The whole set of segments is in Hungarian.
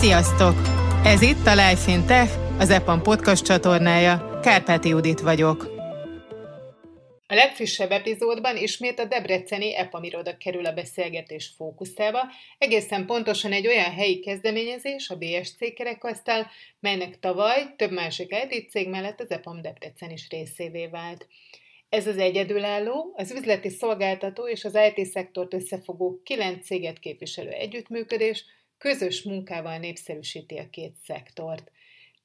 Sziasztok! Ez itt a Life in Tech, az EPAM podcast csatornája. Kárpáti Judit vagyok. A legfrissebb epizódban ismét a Debreceni EPAM iroda kerül a beszélgetés fókuszába, egészen pontosan egy olyan helyi kezdeményezés, a BSC kerekasztal, melynek tavaly több másik IT cég mellett az EPAM Debrecen is részévé vált. Ez az egyedülálló, az üzleti szolgáltató és az IT-szektort összefogó kilenc céget képviselő együttműködés közös munkával népszerűsíti a két szektort.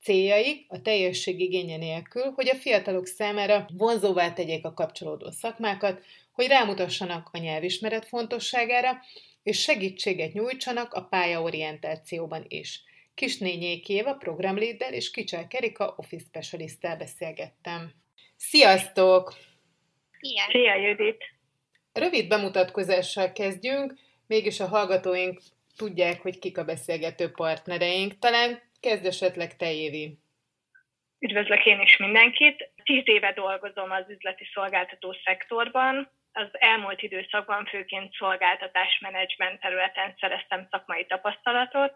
Céljaik a teljesség igénye nélkül, hogy a fiatalok számára vonzóvá tegyék a kapcsolódó szakmákat, hogy rámutassanak a nyelvismeret fontosságára, és segítséget nyújtsanak a pályaorientációban is. Kisnényék Éva programléddel és Kicsel Kerika office specialisttel beszélgettem. Sziasztok! Szia! Szia, Judit! Rövid bemutatkozással kezdjünk, mégis a hallgatóink tudják, hogy kik a beszélgető partnereink. Talán kezd esetleg te, Évi. Üdvözlök én is mindenkit. Tíz éve dolgozom az üzleti szolgáltató szektorban. Az elmúlt időszakban főként szolgáltatásmenedzsment területen szereztem szakmai tapasztalatot,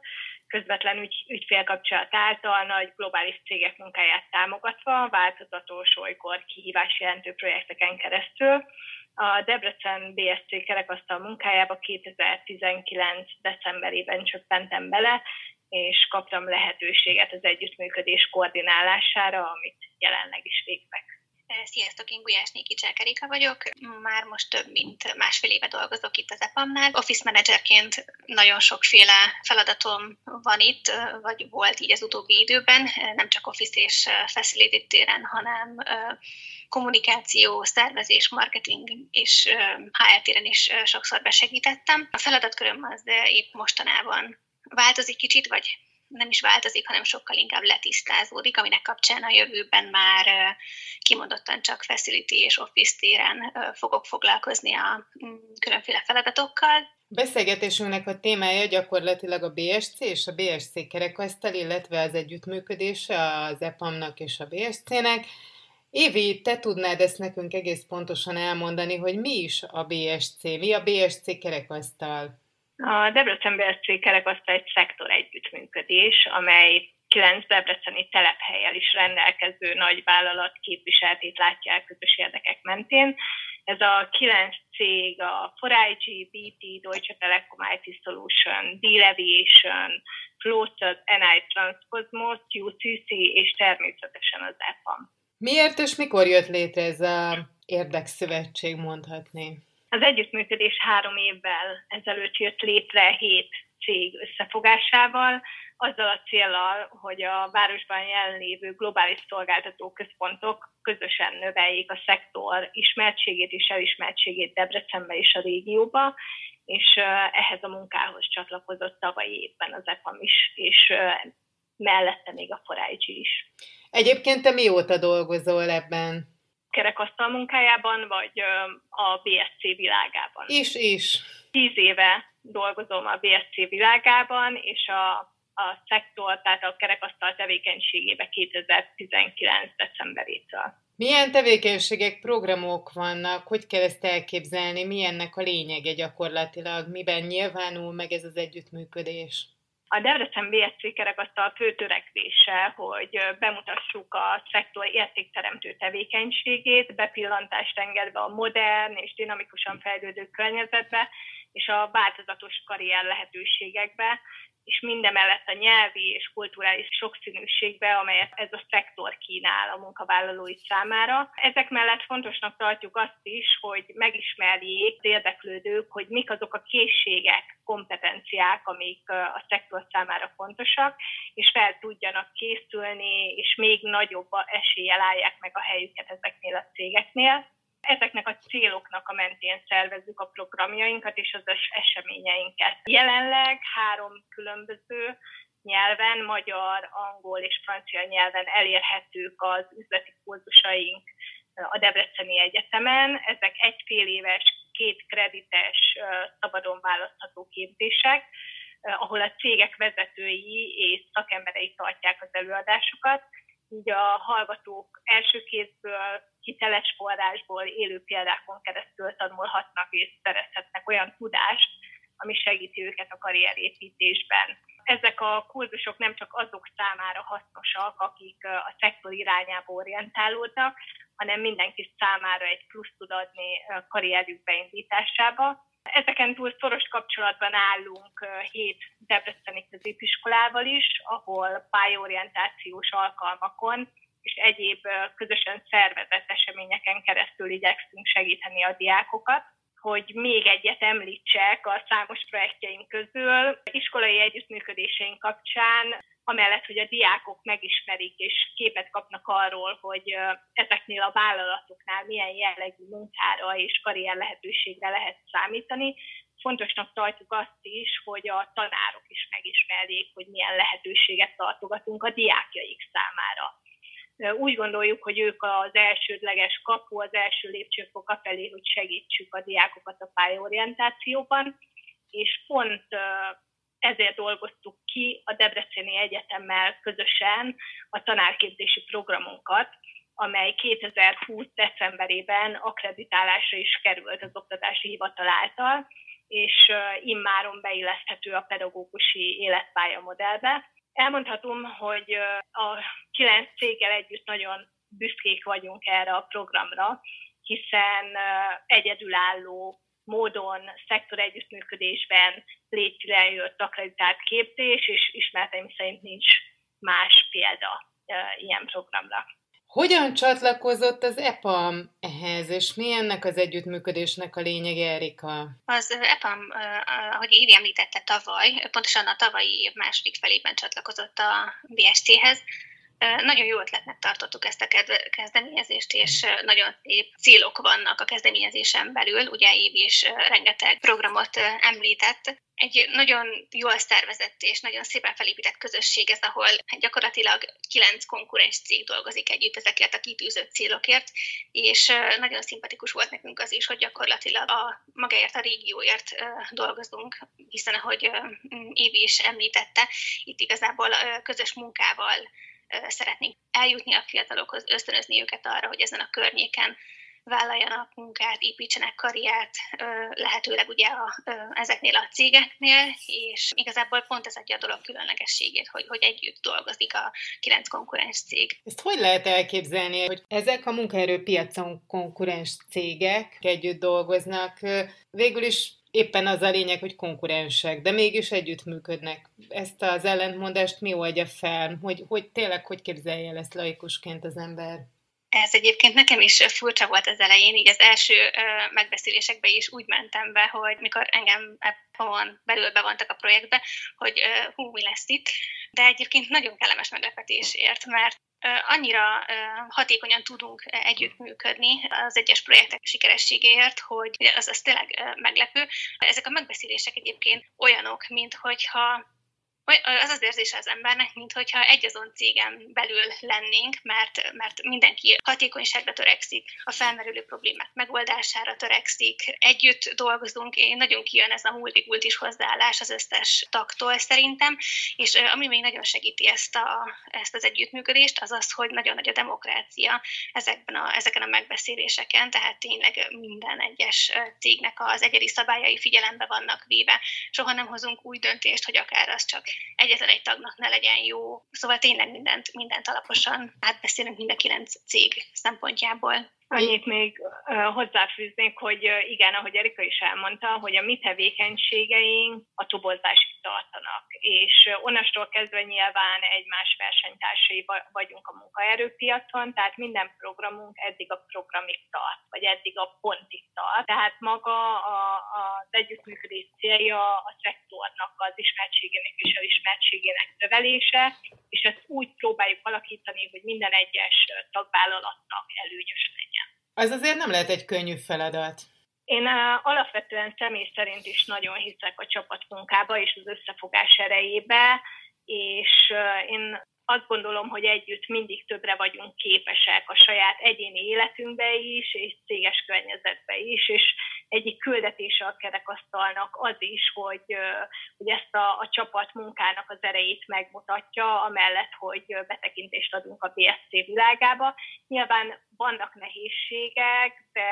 közvetlen ügy, ügyfélkapcsolat által nagy globális cégek munkáját támogatva, változatos, olykor kihívás jelentő projekteken keresztül. A Debrecen BSC kerekasztal munkájába 2019. decemberében csöppentem bele, és kaptam lehetőséget az együttműködés koordinálására, amit jelenleg is végzek. Sziasztok, én Gulyás Néki Cselkerika vagyok. Már most több mint másfél éve dolgozok itt az EPAM-nál. Office managerként nagyon sokféle feladatom van itt, vagy volt így az utóbbi időben, nem csak Office és Facility téren, hanem kommunikáció, szervezés, marketing és HR téren is sokszor besegítettem. A feladatköröm az épp mostanában változik kicsit, vagy nem is változik, hanem sokkal inkább letisztázódik, aminek kapcsán a jövőben már kimondottan csak facility és office téren fogok foglalkozni a mm, különféle feladatokkal. Beszélgetésünknek a témája gyakorlatilag a BSC és a BSC kerekasztal, illetve az együttműködés az EPAM-nak és a BSC-nek. Évi, te tudnád ezt nekünk egész pontosan elmondani, hogy mi is a BSC, mi a BSC kerekasztal? A Debrecen BSC kerekasztal egy szektor együttműködés, amely kilenc debreceni telephelyel is rendelkező nagy vállalat képviseltét látja el közös érdekek mentén. Ez a kilenc cég a 4IG, BT, Deutsche Telekom IT Solution, D-Aviation, Floated, NI Transcosmos, UCC és természetesen az EPAM. Miért és mikor jött létre ez a érdekszövetség, mondhatni? Az együttműködés három évvel ezelőtt jött létre hét cég összefogásával, azzal a célral, hogy a városban jelenlévő globális szolgáltató központok közösen növeljék a szektor ismertségét és elismertségét Debrecenbe és a régióba, és ehhez a munkához csatlakozott tavaly évben az EPAM is, és mellette még a Forágyi is. Egyébként te mióta dolgozol ebben? Kerekasztal munkájában, vagy a BSC világában. Is, is. Tíz éve dolgozom a BSC világában, és a, a szektor, tehát a kerekasztal tevékenységébe 2019. decemberétől. Milyen tevékenységek, programok vannak? Hogy kell ezt elképzelni? Mi ennek a lényege gyakorlatilag? Miben nyilvánul meg ez az együttműködés? A Debrecen BSC kerekasztal fő törekvése, hogy bemutassuk a szektor értékteremtő tevékenységét, bepillantást engedve a modern és dinamikusan fejlődő környezetbe, és a változatos karrier lehetőségekbe, és mindemellett a nyelvi és kulturális sokszínűségbe, amelyet ez a szektor kínál a munkavállalói számára. Ezek mellett fontosnak tartjuk azt is, hogy megismerjék érdeklődők, hogy mik azok a készségek, kompetenciák, amik a szektor számára fontosak, és fel tudjanak készülni, és még nagyobb eséllyel állják meg a helyüket ezeknél a cégeknél ezeknek a céloknak a mentén szervezzük a programjainkat és az eseményeinket. Jelenleg három különböző nyelven, magyar, angol és francia nyelven elérhetők az üzleti kurzusaink a Debreceni Egyetemen. Ezek egy fél éves, két kredites, szabadon választható képzések, ahol a cégek vezetői és szakemberei tartják az előadásokat, így a hallgatók első kézből, hiteles forrásból, élő példákon keresztül tanulhatnak és szerezhetnek olyan tudást, ami segíti őket a karrierépítésben. ezek a kurzusok nem csak azok számára hasznosak, akik a szektor irányába orientálódnak, hanem mindenki számára egy plusz tud adni karrierjük beindításába. Ezeken túl szoros kapcsolatban állunk hét Debreceni középiskolával is, ahol pályaorientációs alkalmakon és egyéb közösen szervezett eseményeken keresztül igyekszünk segíteni a diákokat hogy még egyet említsek a számos projektjeink közül. Iskolai együttműködéseink kapcsán, amellett, hogy a diákok megismerik és képet kapnak arról, hogy ezeknél a vállalatoknál milyen jellegű munkára és karrier lehetőségre lehet számítani, fontosnak tartjuk azt is, hogy a tanárok is megismerjék, hogy milyen lehetőséget tartogatunk a diákjaik számára. Úgy gondoljuk, hogy ők az elsődleges kapu, az első lépcsőfok felé, hogy segítsük a diákokat a pályaorientációban, és pont ezért dolgoztuk ki a Debreceni Egyetemmel közösen a tanárképzési programunkat, amely 2020. decemberében akreditálásra is került az Oktatási Hivatal által, és immáron beilleszthető a pedagógusi életpálya modellbe. Elmondhatom, hogy a kilenc céggel együtt nagyon büszkék vagyunk erre a programra, hiszen egyedülálló módon szektor együttműködésben létre jött akreditált képzés, és ismereteim szerint nincs más példa ilyen programra. Hogyan csatlakozott az EPAM ehhez, és mi ennek az együttműködésnek a lényege, Erika? Az EPAM, ahogy Évi említette tavaly, pontosan a tavalyi év második felében csatlakozott a BSC-hez, nagyon jó ötletnek tartottuk ezt a kezdeményezést, és nagyon szép célok vannak a kezdeményezésen belül. Ugye Évi is rengeteg programot említett. Egy nagyon jól szervezett és nagyon szépen felépített közösség ez, ahol gyakorlatilag kilenc konkurens cég dolgozik együtt ezekért a kitűzött célokért, és nagyon szimpatikus volt nekünk az is, hogy gyakorlatilag a magáért a régióért dolgozunk, hiszen ahogy Évi is említette, itt igazából közös munkával szeretnénk eljutni a fiatalokhoz, ösztönözni őket arra, hogy ezen a környéken vállaljanak munkát, építsenek karriert, lehetőleg ugye a, ezeknél a cégeknél, és igazából pont ez adja a dolog különlegességét, hogy, hogy együtt dolgozik a kilenc konkurens cég. Ezt hogy lehet elképzelni, hogy ezek a munkaerőpiacon konkurens cégek együtt dolgoznak, végül is éppen az a lényeg, hogy konkurensek, de mégis együttműködnek. Ezt az ellentmondást mi oldja fel? Hogy, hogy tényleg hogy képzelje el ezt laikusként az ember? Ez egyébként nekem is furcsa volt az elején, így az első megbeszélésekbe is úgy mentem be, hogy mikor engem van belül bevontak a projektbe, hogy hú, mi lesz itt. De egyébként nagyon kellemes meglepetés ért, mert annyira hatékonyan tudunk együttműködni az egyes projektek sikerességéért, hogy az, az tényleg meglepő. Ezek a megbeszélések egyébként olyanok, mint hogyha az az érzése az embernek, mintha egy azon cégen belül lennénk, mert, mert mindenki hatékonyságra törekszik, a felmerülő problémák megoldására törekszik, együtt dolgozunk, én nagyon kijön ez a multikultis hozzáállás az összes taktól szerintem, és ami még nagyon segíti ezt, a, ezt az együttműködést, az az, hogy nagyon nagy a demokrácia ezekben a, ezeken a megbeszéléseken, tehát tényleg minden egyes cégnek az egyedi szabályai figyelembe vannak véve. Soha nem hozunk új döntést, hogy akár az csak egyetlen egy tagnak ne legyen jó. Szóval tényleg mindent, mindent alaposan átbeszélünk mind a kilenc cég szempontjából. Annyit még hozzáfűznék, hogy igen, ahogy Erika is elmondta, hogy a mi tevékenységeink a tobozásig tartanak, és onnastól kezdve nyilván egymás versenytársai vagyunk a munkaerőpiacon, tehát minden programunk eddig a programig tart, vagy eddig a pontig tart. Tehát maga a, az együttműködés célja a szektornak az ismertségének és a ismertségének növelése, és ezt úgy próbáljuk alakítani, hogy minden egyes tagvállalatnak előnyös. Az azért nem lehet egy könnyű feladat. Én alapvetően személy szerint is nagyon hiszek a csapatmunkába és az összefogás erejébe, és én azt gondolom, hogy együtt mindig többre vagyunk képesek a saját egyéni életünkbe is, és céges környezetbe is, és egyik küldetése a kerekasztalnak az is, hogy, hogy ezt a, a csapat munkának az erejét megmutatja, amellett, hogy betekintést adunk a BSC világába. Nyilván vannak nehézségek, de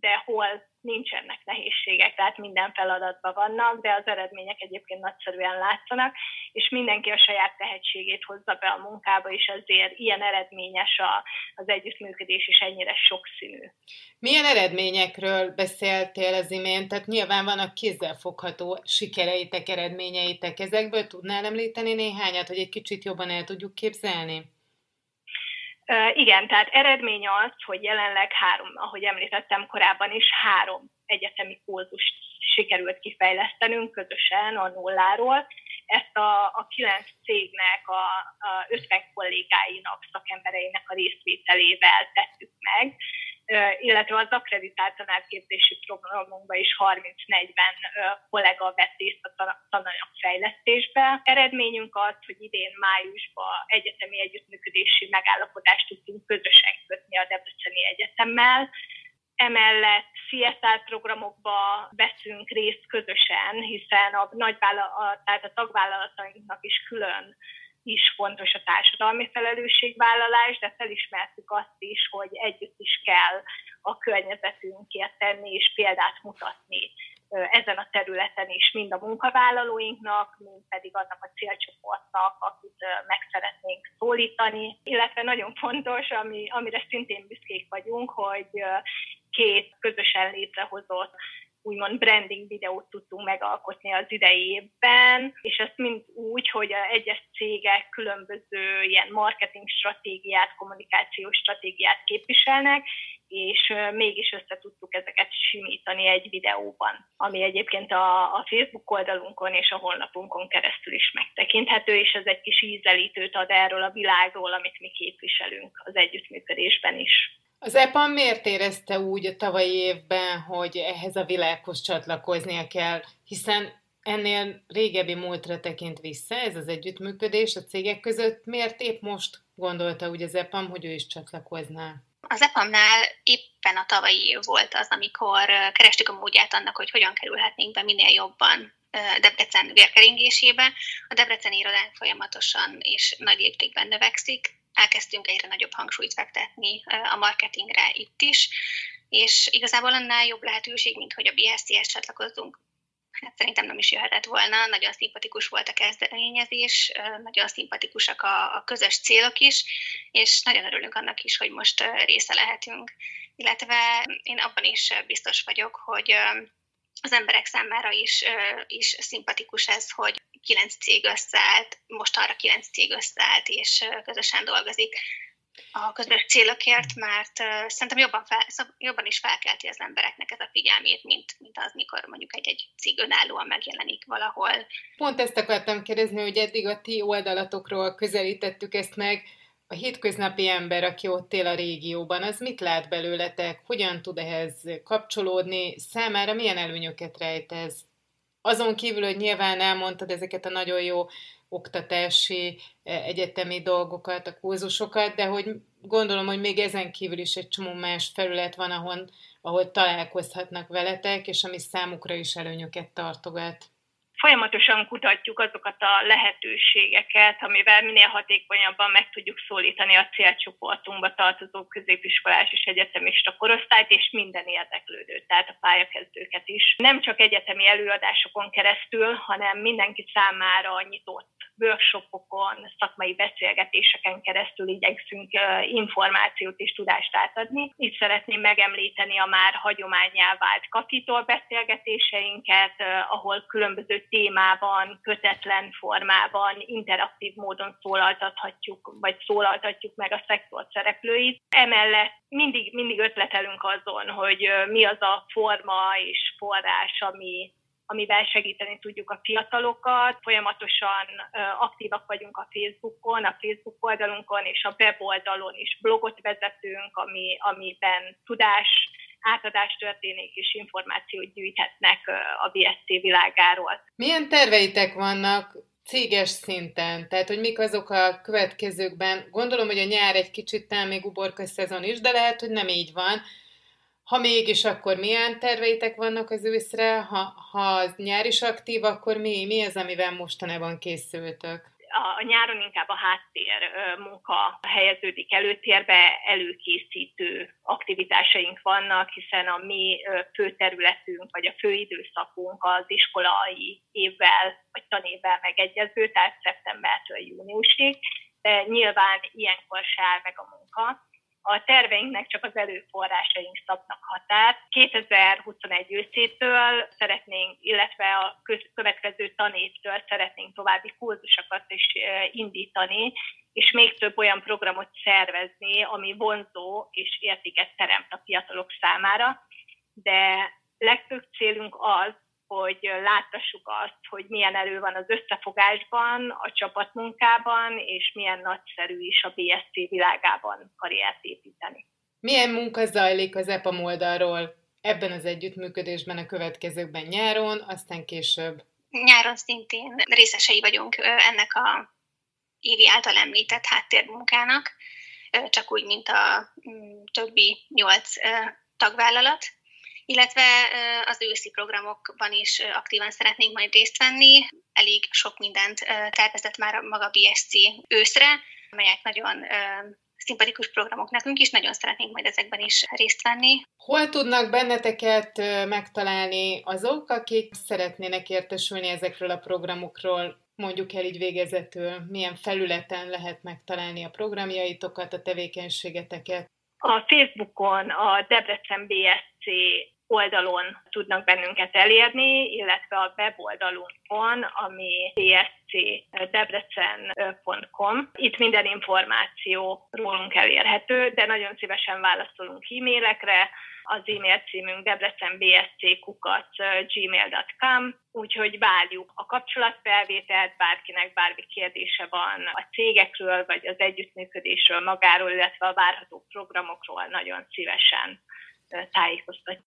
de hol nincsenek nehézségek, tehát minden feladatban vannak, de az eredmények egyébként nagyszerűen látszanak, és mindenki a saját tehetségét hozza be a munkába, és azért ilyen eredményes a, az együttműködés, és ennyire sokszínű. Milyen eredményekről beszéltél az imént? Tehát nyilván vannak kézzelfogható sikereitek, eredményeitek. Ezekből tudnál említeni néhányat, hogy egy kicsit jobban el tudjuk képzelni? Igen, tehát eredmény az, hogy jelenleg három, ahogy említettem korábban is, három egyetemi kurzust sikerült kifejlesztenünk közösen a nulláról. Ezt a, a kilenc cégnek, a, a 50 kollégáinak, szakembereinek a részvételével tettük meg, illetve az akreditált tanárképzési programunkban is 30-40 kollega vett részt a tananyagfejlesztésbe. Eredményünk az, hogy idén májusban egyetemi együttműködési megállapodást tudtunk közösen kötni a Debreceni Egyetemmel, Emellett CSR programokba veszünk részt közösen, hiszen a, nagyvállalat, tehát a tagvállalatainknak is külön is fontos a társadalmi felelősségvállalás, de felismertük azt is, hogy együtt is kell a környezetünkért tenni és példát mutatni ezen a területen is, mind a munkavállalóinknak, mind pedig annak a célcsoportnak, akit meg szeretnénk szólítani. Illetve nagyon fontos, ami, amire szintén büszkék vagyunk, hogy két közösen létrehozott úgymond branding videót tudtunk megalkotni az idei évben, és ezt mind úgy, hogy a egyes cégek különböző ilyen marketing stratégiát, kommunikációs stratégiát képviselnek, és mégis össze tudtuk ezeket simítani egy videóban, ami egyébként a, a Facebook oldalunkon és a honlapunkon keresztül is megtekinthető, és ez egy kis ízelítőt ad erről a világról, amit mi képviselünk az együttműködésben is. Az EPAM miért érezte úgy a tavalyi évben, hogy ehhez a világhoz csatlakoznia kell, hiszen ennél régebbi múltra tekint vissza ez az együttműködés a cégek között. Miért épp most gondolta úgy az EPAM, hogy ő is csatlakozná? Az EPAM-nál éppen a tavalyi év volt az, amikor kerestük a módját annak, hogy hogyan kerülhetnénk be minél jobban Debrecen vérkeringésébe. A Debreceni irodánk folyamatosan és nagy léptékben növekszik, elkezdtünk egyre nagyobb hangsúlyt fektetni a marketingre itt is, és igazából annál jobb lehetőség, mint hogy a BSC-hez csatlakozzunk. Hát szerintem nem is jöhetett volna, nagyon szimpatikus volt a kezdeményezés, nagyon szimpatikusak a, a közös célok is, és nagyon örülünk annak is, hogy most része lehetünk. Illetve én abban is biztos vagyok, hogy az emberek számára is, is szimpatikus ez, hogy kilenc cég összeállt, most arra kilenc cég összeállt, és közösen dolgozik a közös célokért, mert szerintem jobban, fel, jobban is felkelti az embereknek ez a figyelmét, mint, mint az, mikor mondjuk egy-egy cég önállóan megjelenik valahol. Pont ezt akartam kérdezni, hogy eddig a ti oldalatokról közelítettük ezt meg, a hétköznapi ember, aki ott él a régióban, az mit lát belőletek, hogyan tud ehhez kapcsolódni, számára milyen előnyöket rejt ez? Azon kívül, hogy nyilván elmondtad ezeket a nagyon jó oktatási, e, egyetemi dolgokat, a kurzusokat, de hogy gondolom, hogy még ezen kívül is egy csomó más felület van, ahol, ahol találkozhatnak veletek, és ami számukra is előnyöket tartogat folyamatosan kutatjuk azokat a lehetőségeket, amivel minél hatékonyabban meg tudjuk szólítani a célcsoportunkba tartozó középiskolás és egyetemista korosztályt, és minden érdeklődőt, tehát a pályakezdőket is. Nem csak egyetemi előadásokon keresztül, hanem mindenki számára nyitott workshopokon, szakmai beszélgetéseken keresztül igyekszünk információt és tudást átadni. Itt szeretném megemlíteni a már hagyományá vált kapitol beszélgetéseinket, ahol különböző témában, kötetlen formában, interaktív módon szólaltathatjuk, vagy szólaltatjuk meg a szektor szereplőit. Emellett mindig, mindig ötletelünk azon, hogy mi az a forma és forrás, ami amivel segíteni tudjuk a fiatalokat. Folyamatosan aktívak vagyunk a Facebookon, a Facebook oldalunkon és a weboldalon is blogot vezetünk, ami, amiben tudás átadás történik, és információt gyűjthetnek a BSC világáról. Milyen terveitek vannak céges szinten? Tehát, hogy mik azok a következőkben? Gondolom, hogy a nyár egy kicsit talán még uborka szezon is, de lehet, hogy nem így van. Ha mégis, akkor milyen terveitek vannak az őszre? Ha, ha nyár is aktív, akkor mi, mi az, amivel mostanában készültök? a nyáron inkább a háttér munka helyeződik előtérbe, előkészítő aktivitásaink vannak, hiszen a mi főterületünk, vagy a főidőszakunk az iskolai évvel, vagy tanévvel megegyező, tehát szeptembertől júniusig, de nyilván ilyenkor áll meg a munka a terveinknek csak az előforrásaink szabnak határt. 2021 őszétől szeretnénk, illetve a következő tanévtől szeretnénk további kurzusokat is indítani, és még több olyan programot szervezni, ami vonzó és értéket teremt a fiatalok számára. De legfőbb célunk az, hogy láttassuk azt, hogy milyen erő van az összefogásban, a csapatmunkában, és milyen nagyszerű is a BSC világában karriert építeni. Milyen munka zajlik az EPA oldalról ebben az együttműködésben a következőkben nyáron, aztán később? Nyáron szintén részesei vagyunk ennek a Évi által említett háttérmunkának, csak úgy, mint a mm, többi nyolc tagvállalat illetve az őszi programokban is aktívan szeretnénk majd részt venni. Elég sok mindent tervezett már maga BSC őszre, melyek nagyon szimpatikus programok nekünk is, nagyon szeretnénk majd ezekben is részt venni. Hol tudnak benneteket megtalálni azok, akik szeretnének értesülni ezekről a programokról, mondjuk el így végezetül, milyen felületen lehet megtalálni a programjaitokat, a tevékenységeteket? A Facebookon a Debrecen BSC oldalon tudnak bennünket elérni, illetve a weboldalunkon, ami cscdebrecen.com. Itt minden információ rólunk elérhető, de nagyon szívesen válaszolunk e-mailekre. Az e-mail címünk debrecenbsc.gmail.com, úgyhogy várjuk a kapcsolatfelvételt, bárkinek bármi kérdése van a cégekről, vagy az együttműködésről magáról, illetve a várható programokról nagyon szívesen tájékoztatjuk.